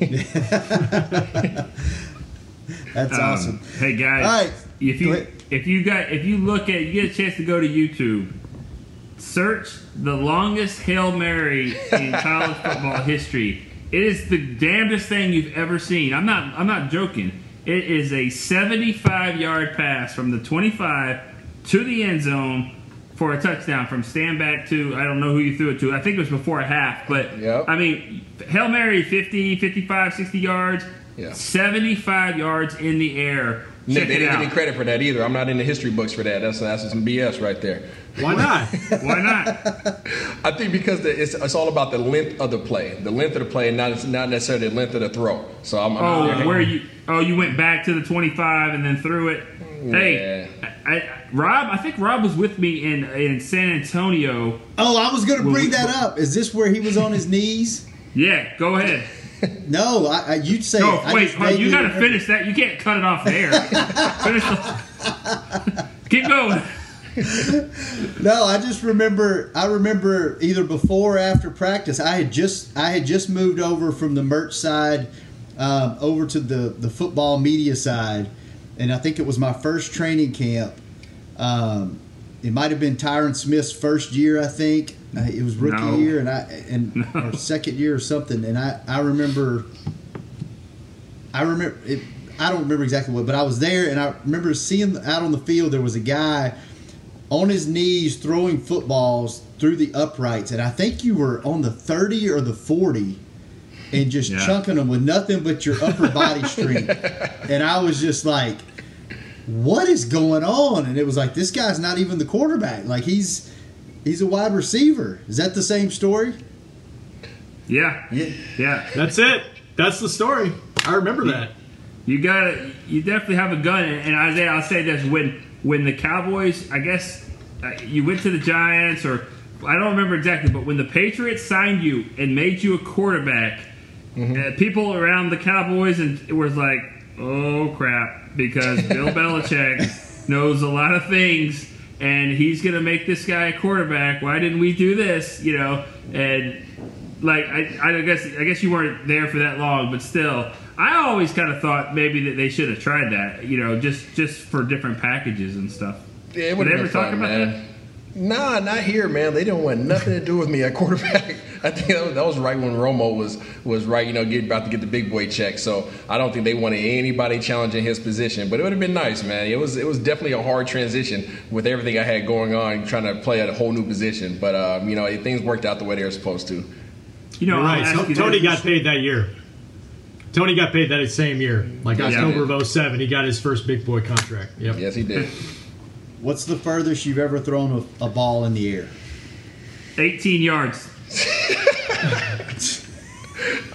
That's Um, awesome. Hey guys, All right. if you if you got if you look at you get a chance to go to YouTube, search the longest hail mary in *laughs* college football history. It is the damnedest thing you've ever seen. I'm not I'm not joking. It is a 75 yard pass from the 25 to the end zone for a touchdown from Stanback to I don't know who you threw it to. I think it was before a half, but I mean Hail Mary 50, 55, 60 yards. Yeah. 75 yards in the air. Nick, they didn't give out. me credit for that either. I'm not in the history books for that. That's that's some BS right there. Why not? *laughs* Why not? *laughs* I think because the, it's, it's all about the length of the play, the length of the play, and not not necessarily the length of the throw. So I'm, I'm Oh, out there where you? Oh, you went back to the 25 and then threw it. Hey, I, I, Rob, I think Rob was with me in in San Antonio. Oh, I was going to bring that up. Is this where he was on his knees? Yeah, go ahead. *laughs* No, I, I, you'd say. No, I wait, just hold- you got to remember- finish that. You can't cut it off there. *laughs* finish the, Keep going. *laughs* No, I just remember. I remember either before or after practice. I had just I had just moved over from the merch side um, over to the the football media side, and I think it was my first training camp. Um, it might have been Tyron Smith's first year. I think Uh, it was rookie No. year, and I and *laughs* or second year or something. And I I remember. I remember it. I don't remember exactly what, but I was there, and I remember seeing out on the field there was a guy on his knees throwing footballs through the uprights, and I think you were on the thirty or the forty, and just Yeah. chunking them with nothing but your upper body *laughs* strength. And I was just like, "What is going on?" And it was like, "This guy's not even the quarterback. Like he's he's a wide receiver." Is that the same story? Yeah, yeah. yeah. That's it. That's the story. I remember that. You got to You definitely have a gun. And, and Isaiah, I'll say this: when when the Cowboys, I guess uh, you went to the Giants, or I don't remember exactly, but when the Patriots signed you and made you a quarterback, uh, people around the Cowboys and it was like, oh crap, because Bill *laughs* Belichick knows a lot of things. and he's going to make this guy a quarterback. Why didn't we do this? You know, and like I, I guess I guess you weren't there for that long, but still, I always kind of thought maybe that they should have tried that. You know, just just for different packages and stuff. Yeah, it would have ever been talk fun, about man. that? Nah, not here, man. They didn't want nothing to do with me at quarterback. *laughs* I think that was, that was right when Romo was was right, you know, get, about to get the big boy check. So I don't think they wanted anybody challenging his position. But it would have been nice, man. It was it was definitely a hard transition with everything I had going on, trying to play at a whole new position. But um, you know, things worked out the way they were supposed to. You know, right. So- you Tony this. got paid that year. Tony got paid that same year, like Yeah. October of 07. He got his first big boy contract. Yep. Yes, he did. What's the furthest you've ever thrown a, a ball in the air? 18 yards.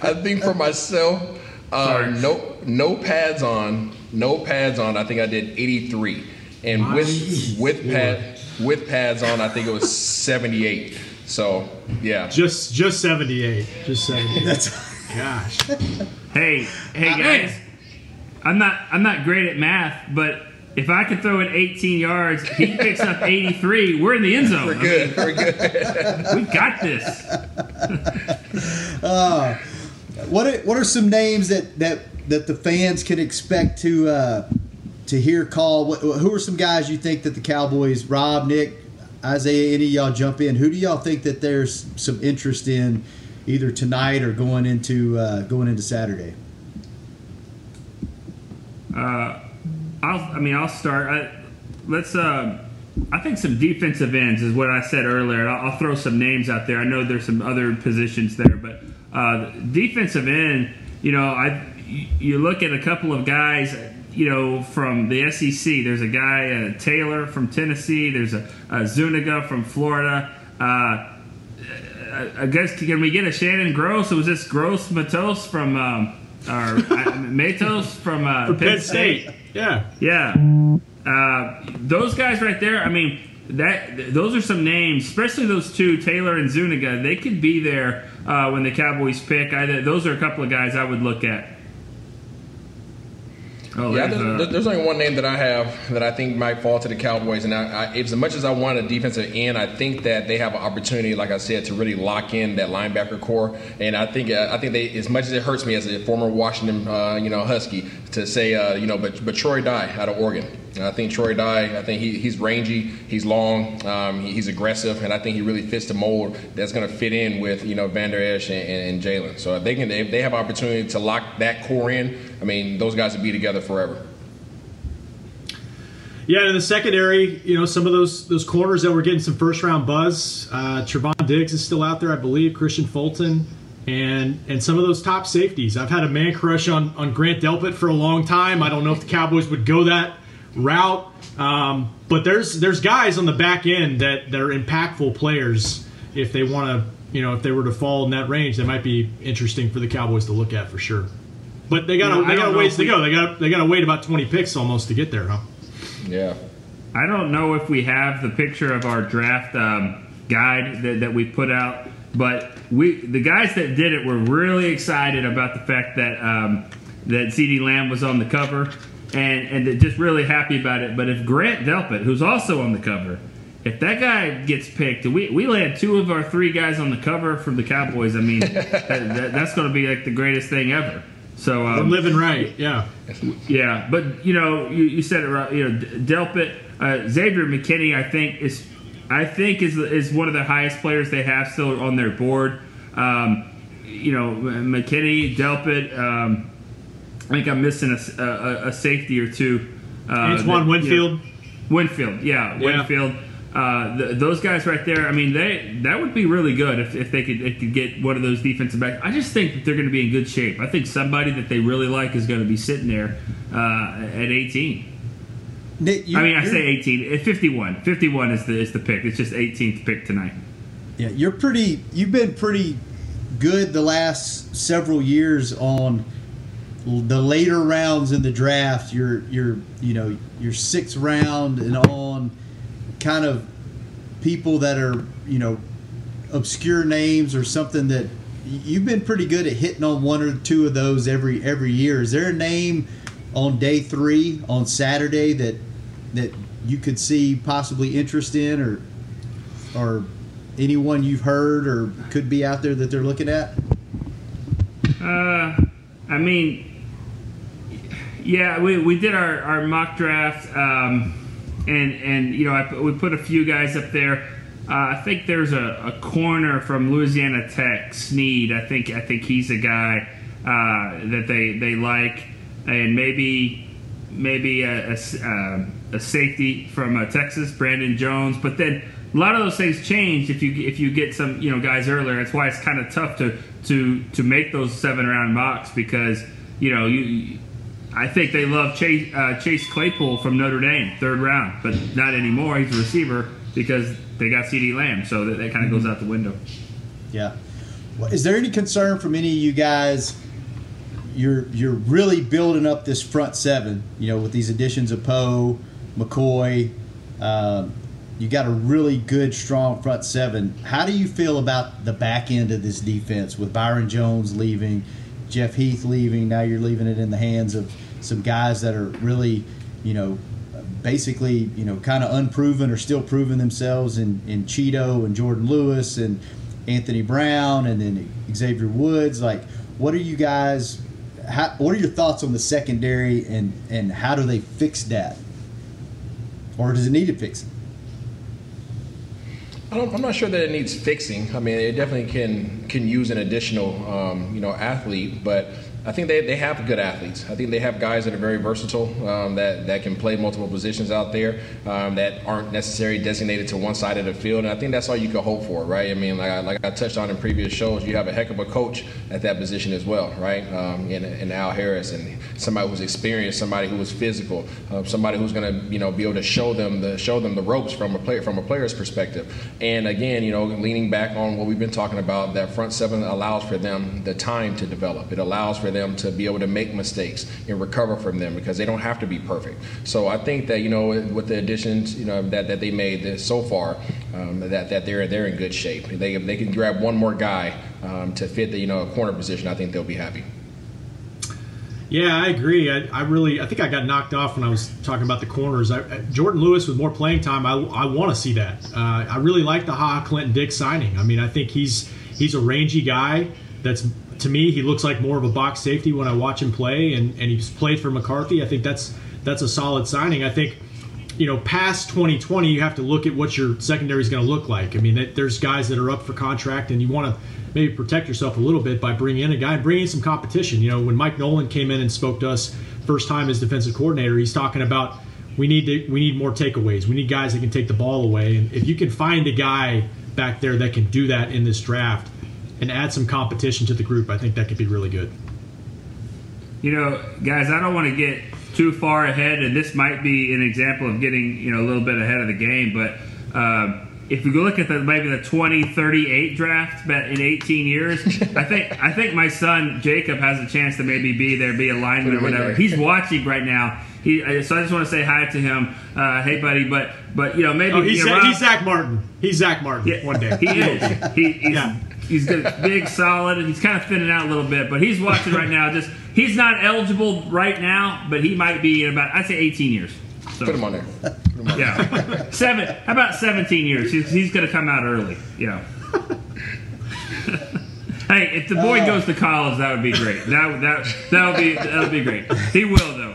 I think for myself, uh, no no pads on, no pads on. I think I did 83, and with with pad with pads on, I think it was 78. So yeah, Just just 78. Just 78. That's gosh. Hey, hey Uh, guys, I'm not I'm not great at math, but if I could throw it 18 yards, he picks up 83. We're in the end zone. we're good. We're good. we got this. Uh, what are, what are some names that, that, that the fans can expect to uh, to hear call? What, who are some guys you think that the Cowboys, Rob, Nick, Isaiah, any of y'all jump in? Who do y'all think that there's some interest in either tonight or going into uh, going into Saturday? Uh, I'll, I mean, I'll start. I, let's. Uh, I think some defensive ends is what I said earlier. I'll, I'll throw some names out there. I know there's some other positions there, but uh, defensive end. You know, I you look at a couple of guys. You know, from the SEC. There's a guy uh, Taylor from Tennessee. There's a, a Zuniga from Florida. Uh, I guess can we get a Shannon Gross? It was this Gross Matos from um, or uh, Matos from, uh, From Penn State. Yeah. Yeah, uh, those guys right there. I mean, that those are some names, especially those two, Taylor and Zuniga. They could be there uh, when the Cowboys pick. I, those are a couple of guys I would look at. Oh, yeah, there's, there's, uh, there's only one name that I have that I think might fall to the Cowboys, and I, I, as much as I want a defensive end, I think that they have an opportunity, like I said, to really lock in that linebacker core. And I think uh, I think they, as much as it hurts me as a former Washington, uh, you know, Husky, to say, uh, you know, but but Troy Dye out of Oregon. And I think Troy Dye, I think he, he's rangy, he's long, um, he- he's aggressive, and I think he really fits the mold that's going to fit in with you know Vander Esch and, and, and Jaylon. So if they can, if they have opportunity to lock that core in, I mean, those guys will be together forever. Yeah, and in the secondary, you know, some of those those corners that were getting some first round buzz. Uh, Trevon Diggs is still out there, I believe. Kristian Fulton, and and some of those top safeties. I've had a man crush on on Grant Delpit for a long time. I don't know if the Cowboys would go that route, um, but there's there's guys on the back end that that are impactful players. If they want to, you know, if they were to fall in that range, that might be interesting for the Cowboys to look at for sure. But they got You know, they got a ways if to we- go. They got they got to wait about 20 picks almost to get there, huh? Yeah. I don't know if we have the picture of our draft um, guide that, that we put out, but we the guys that did it were really excited about the fact that um, that CeeDee Lamb was on the cover, and and just really happy about it. But if Grant Delpit, who's also on the cover, if that guy gets picked, we we land two of our three guys on the cover from the Cowboys. I mean, *laughs* that, that, that's going to be like the greatest thing ever. So um, We're living right, yeah. yeah, but you know, you, you said it right. You know, Delpit, uh, Xavier McKinney, I think is, I think is is one of the highest players they have still on their board. Um, you know, McKinney, Delpit. Um, I think I'm missing a safety or two. Uh, Antoine that- you know- Winfield? Winfield, yeah, Yeah. Winfield. Uh, th- those guys right there. I mean, they that would be really good if, if they could if could get one of those defensive backs. I just think that they're going to be in good shape. I think somebody that they really like is going to be sitting there uh, at 18. Nick, you- I mean, I say 18. At 51. 51 is the is the pick. It's just 18th pick tonight. Yeah, you're pretty. You've been pretty good the last several years on the later rounds in the draft. Your your you know your sixth round and on kind of people that are you know obscure names or something that you've been pretty good at hitting on one or two of those every every year. Is there a name on day three on Saturday that that you could see possibly interest in, or or anyone you've heard or could be out there that they're looking at? Uh, I mean, yeah, we, we did our, our mock draft, um, and and you know I, we put a few guys up there. Uh, I think there's a, a corner from Louisiana Tech, Sneed. I think I think he's a guy uh, that they they like, and maybe maybe a, a um, a safety from uh, Texas, Brandon Jones. But then a lot of those things change if you if you get some you know guys earlier. That's why it's kind of tough to to to make those seven round mocks because you know you. I think they love Chase uh, Chase Claypool from Notre Dame, third round, but not anymore. He's a receiver because they got CeeDee Lamb, so that, that kind of goes out the window. Yeah. Well, Is there any concern from any of you guys? You're you're really building up this front seven, you know, with these additions of Poe, McCoy. Um, you got a really good, strong front seven. How do you feel about the back end of this defense with Byron Jones leaving, Jeff Heath leaving? Now you're leaving it in the hands of some guys that are really, you know, basically, you know, kind of unproven or still proving themselves in, in Chido and Jourdan Lewis and Anthony Brown and then Xavier Woods. Like, what are you guys? How, what are your thoughts on the secondary and and how do they fix that, or does it need to fix it? I I'm not sure that it needs fixing. I mean, it definitely can can use an additional, um, you know, athlete, but I think they, they have good athletes. I think they have guys that are very versatile, um, that, that can play multiple positions out there, um, that aren't necessarily designated to one side of the field. And I think that's all you can hope for, right? I mean, like I, like I touched on in previous shows, you have a heck of a coach at that position as well, right? Um, Al Harris and somebody who's experienced, somebody who is physical, uh, somebody who's going to, you know, be able to show them the show them the ropes from a player from a player's perspective. And again, you know, leaning back on what we've been talking about, that front seven allows for them the time to develop. It allows for them to be able to make mistakes and recover from them because they don't have to be perfect. So I think that you know, with the additions, you know, that, that they made so far, um, that that they're they're in good shape. They they can grab one more guy um, to fit the you know corner position. I think they'll be happy. Yeah, I agree. I, I really, I think I got knocked off when I was talking about the corners. I, Jourdan Lewis with more playing time, I, I want to see that. Uh, I really like the Ha Clinton-Dix signing. I mean, I think he's he's a rangy guy. That's to me, he looks like more of a box safety when I watch him play, and, and he's played for McCarthy. I think that's that's a solid signing. I think you know, past 2020, you have to look at what your secondary is going to look like. I mean, there's guys that are up for contract, and you want to maybe protect yourself a little bit by bringing in a guy and bringing in some competition. You know, when Mike Nolan came in and spoke to us first time as defensive coordinator, he's talking about we need to, we need more takeaways. We need guys that can take the ball away, and if you can find a guy back there that can do that in this draft and add some competition to the group, I think that could be really good. You know, guys, I don't want to get too far ahead, and this might be an example of getting you know a little bit ahead of the game. But uh, if we go look at the maybe the 2038 draft, but in 18 years, I think I think my son Jacob has a chance to maybe be there, be a lineman or Put him in whatever. He's watching right now. He, uh, so I just want to say hi to him. Uh, hey, buddy, but but you know maybe Oh, he's, you know, Zach, Rob- he's Zack Martin. He's Zack Martin one day. *laughs* he is. He, he's, he's good, big, solid, and he's kind of thinning out a little bit. But he's watching right now. Just he's not eligible right now, but he might be in about I'd say 18 years. So, Put him on there. Yeah, *laughs* seven. How about 17 years? He's, he's going to come out early. Yeah. *laughs* hey, if the boy Oh. goes to college, that would be great. That that that would be that would be great. He will though.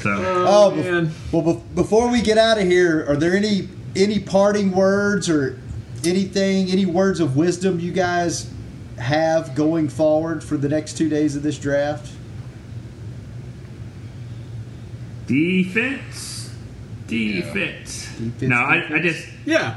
So. Oh, oh man. well, bef- before we get out of here, are there any any parting words or anything, any words of wisdom you guys have going forward for the next two days of this draft? Defense. Defense. no, I, I just yeah,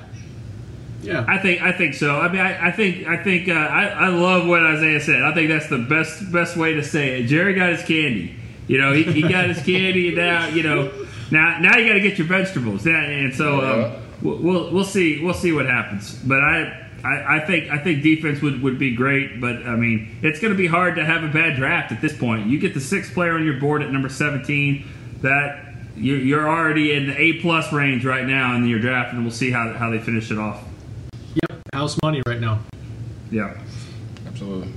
yeah. I think I think so. I mean, I, I think I think uh, I I love what Isaiah said. I think that's the best best way to say it. Jerry got his candy. You know, he, he got his *laughs* candy, and now you know now now you got to get your vegetables. Yeah, and so um, we'll we'll we'll see we'll see what happens. But I. I, I think I think defense would, would be great, but I mean it's going to be hard to have a bad draft at this point. You get the sixth player on your board at number seventeen, that you- you're already in the A plus range right now in your draft, and we'll see how, how they finish it off. Yep, house money right now. Yeah. Absolutely.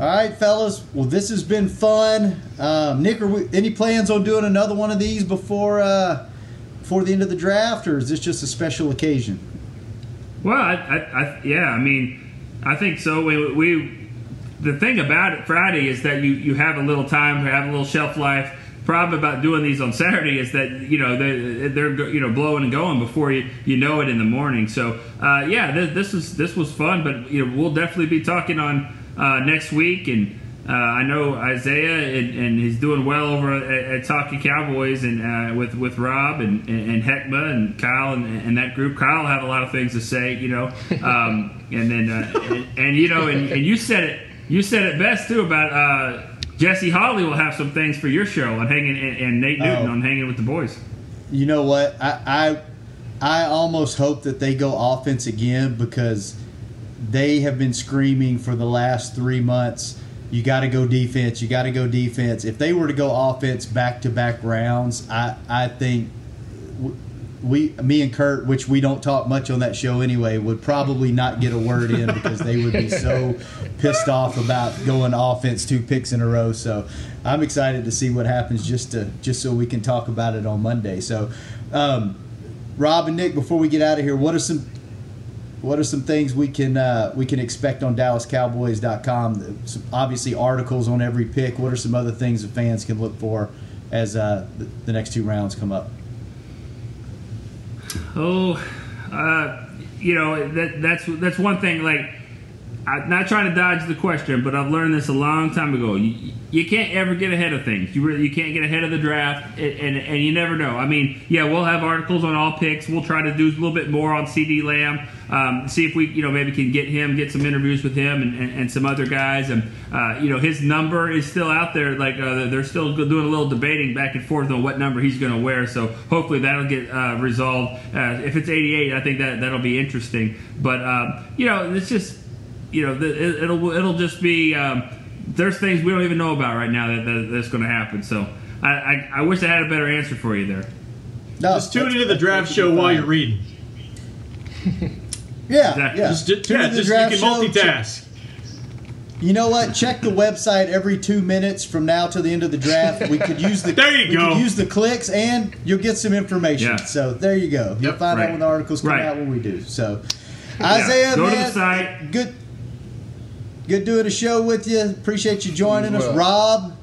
All right, fellas. Well, this has been fun. Um, Nick, are we, any plans on doing another one of these before uh, before the end of the draft, or is this just a special occasion? Well, I, I, I yeah, I mean, I think so. We, we the thing about it Friday is that you you have a little time, have a little shelf life. Problem about doing these on Saturday is that you know they're, they're you know blowing and going before you, you know it in the morning. So uh, yeah, this, this was this was fun, but you know we'll definitely be talking on uh, next week and. Uh, I know Isaiah and, and, he's doing well over at, at Cowboys and uh, with with Rob and, and Heckma and Kyle and, and, that group. Kyle have a lot of things to say, you know, um, and then uh, and, and, you know, and, you said it you said it best too about uh, Jesse Holley will have some things for your show on hanging and, Nate Newton oh. on hanging with the boys. You know what I, I I almost hope that they go offense again because they have been screaming for the last three months you got to go defense. You got to go defense. If they were to go offense back to back rounds, I I think we me and Kurt, which we don't talk much on that show anyway, would probably not get a word in because they would be *laughs* so pissed off about going offense two picks in a row. So I'm excited to see what happens just to just so we can talk about it on Monday. So. Um, Rob and Nick, before we get out of here, what are some what are some things we can uh, we can expect on DallasCowboys.com? Some, obviously, articles on every pick. What are some other things that fans can look for as uh, the, the, next two rounds come up? Oh, uh, you know that that's that's one thing. Like, I'm not trying to dodge the question, but I've learned this a long time ago. You, you can't ever get ahead of things. You really you can't get ahead of the draft, and, and, and you never know. I mean, yeah, we'll have articles on all picks. We'll try to do a little bit more on CeeDee Lamb. Um, see if we you know maybe can get him, get some interviews with him and, and, and some other guys. And uh, you know his number is still out there. Like uh, they're still doing a little debating back and forth on what number he's going to wear. So hopefully that'll get uh, resolved. Uh, if it's 88, I think that that'll be interesting. But um, you know it's just you know it, will it'll just be. Um, there's things we don't even know about right now that, that that's going to happen. So I, I, I, wish I had a better answer for you there. No, just tune into the draft show while you're reading. *laughs* yeah, exactly. yeah. Just, just yeah, just you can multitask. You know what? Check the website every two minutes from now to the end of the draft. We could use the *laughs* there you go. use the clicks, and you'll get some information. Yeah. So there you go. You'll yep, find right. out when the articles come right. out when we do. So Isaiah, yeah. go man, to the site. Good Good doing a show with you. Appreciate you joining us, Rob.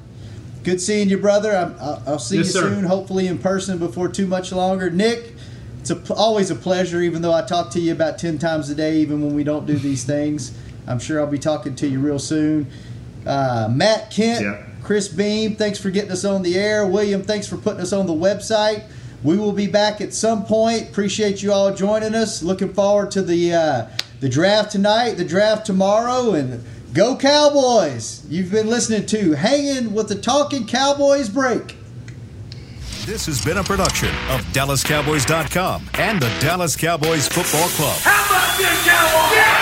Good seeing you, brother. i will see yes, you sir. soon, hopefully in person before too much longer. Nick, it's a, always a pleasure, even though I talk to you about 10 times a day, even when we don't do these things. I'm sure I'll be talking to you real soon. Uh, Matt Kent, yeah. Chris Beam, thanks for getting us on the air. William, thanks for putting us on the website. We will be back at some point. Appreciate you all joining us. Looking forward to the uh, the draft tonight, the draft tomorrow, and Go Cowboys! You've been listening to Hanging with the Talking Cowboys Break. This has been a production of DallasCowboys.com and the Dallas Cowboys Football Club. How about this, Cowboys?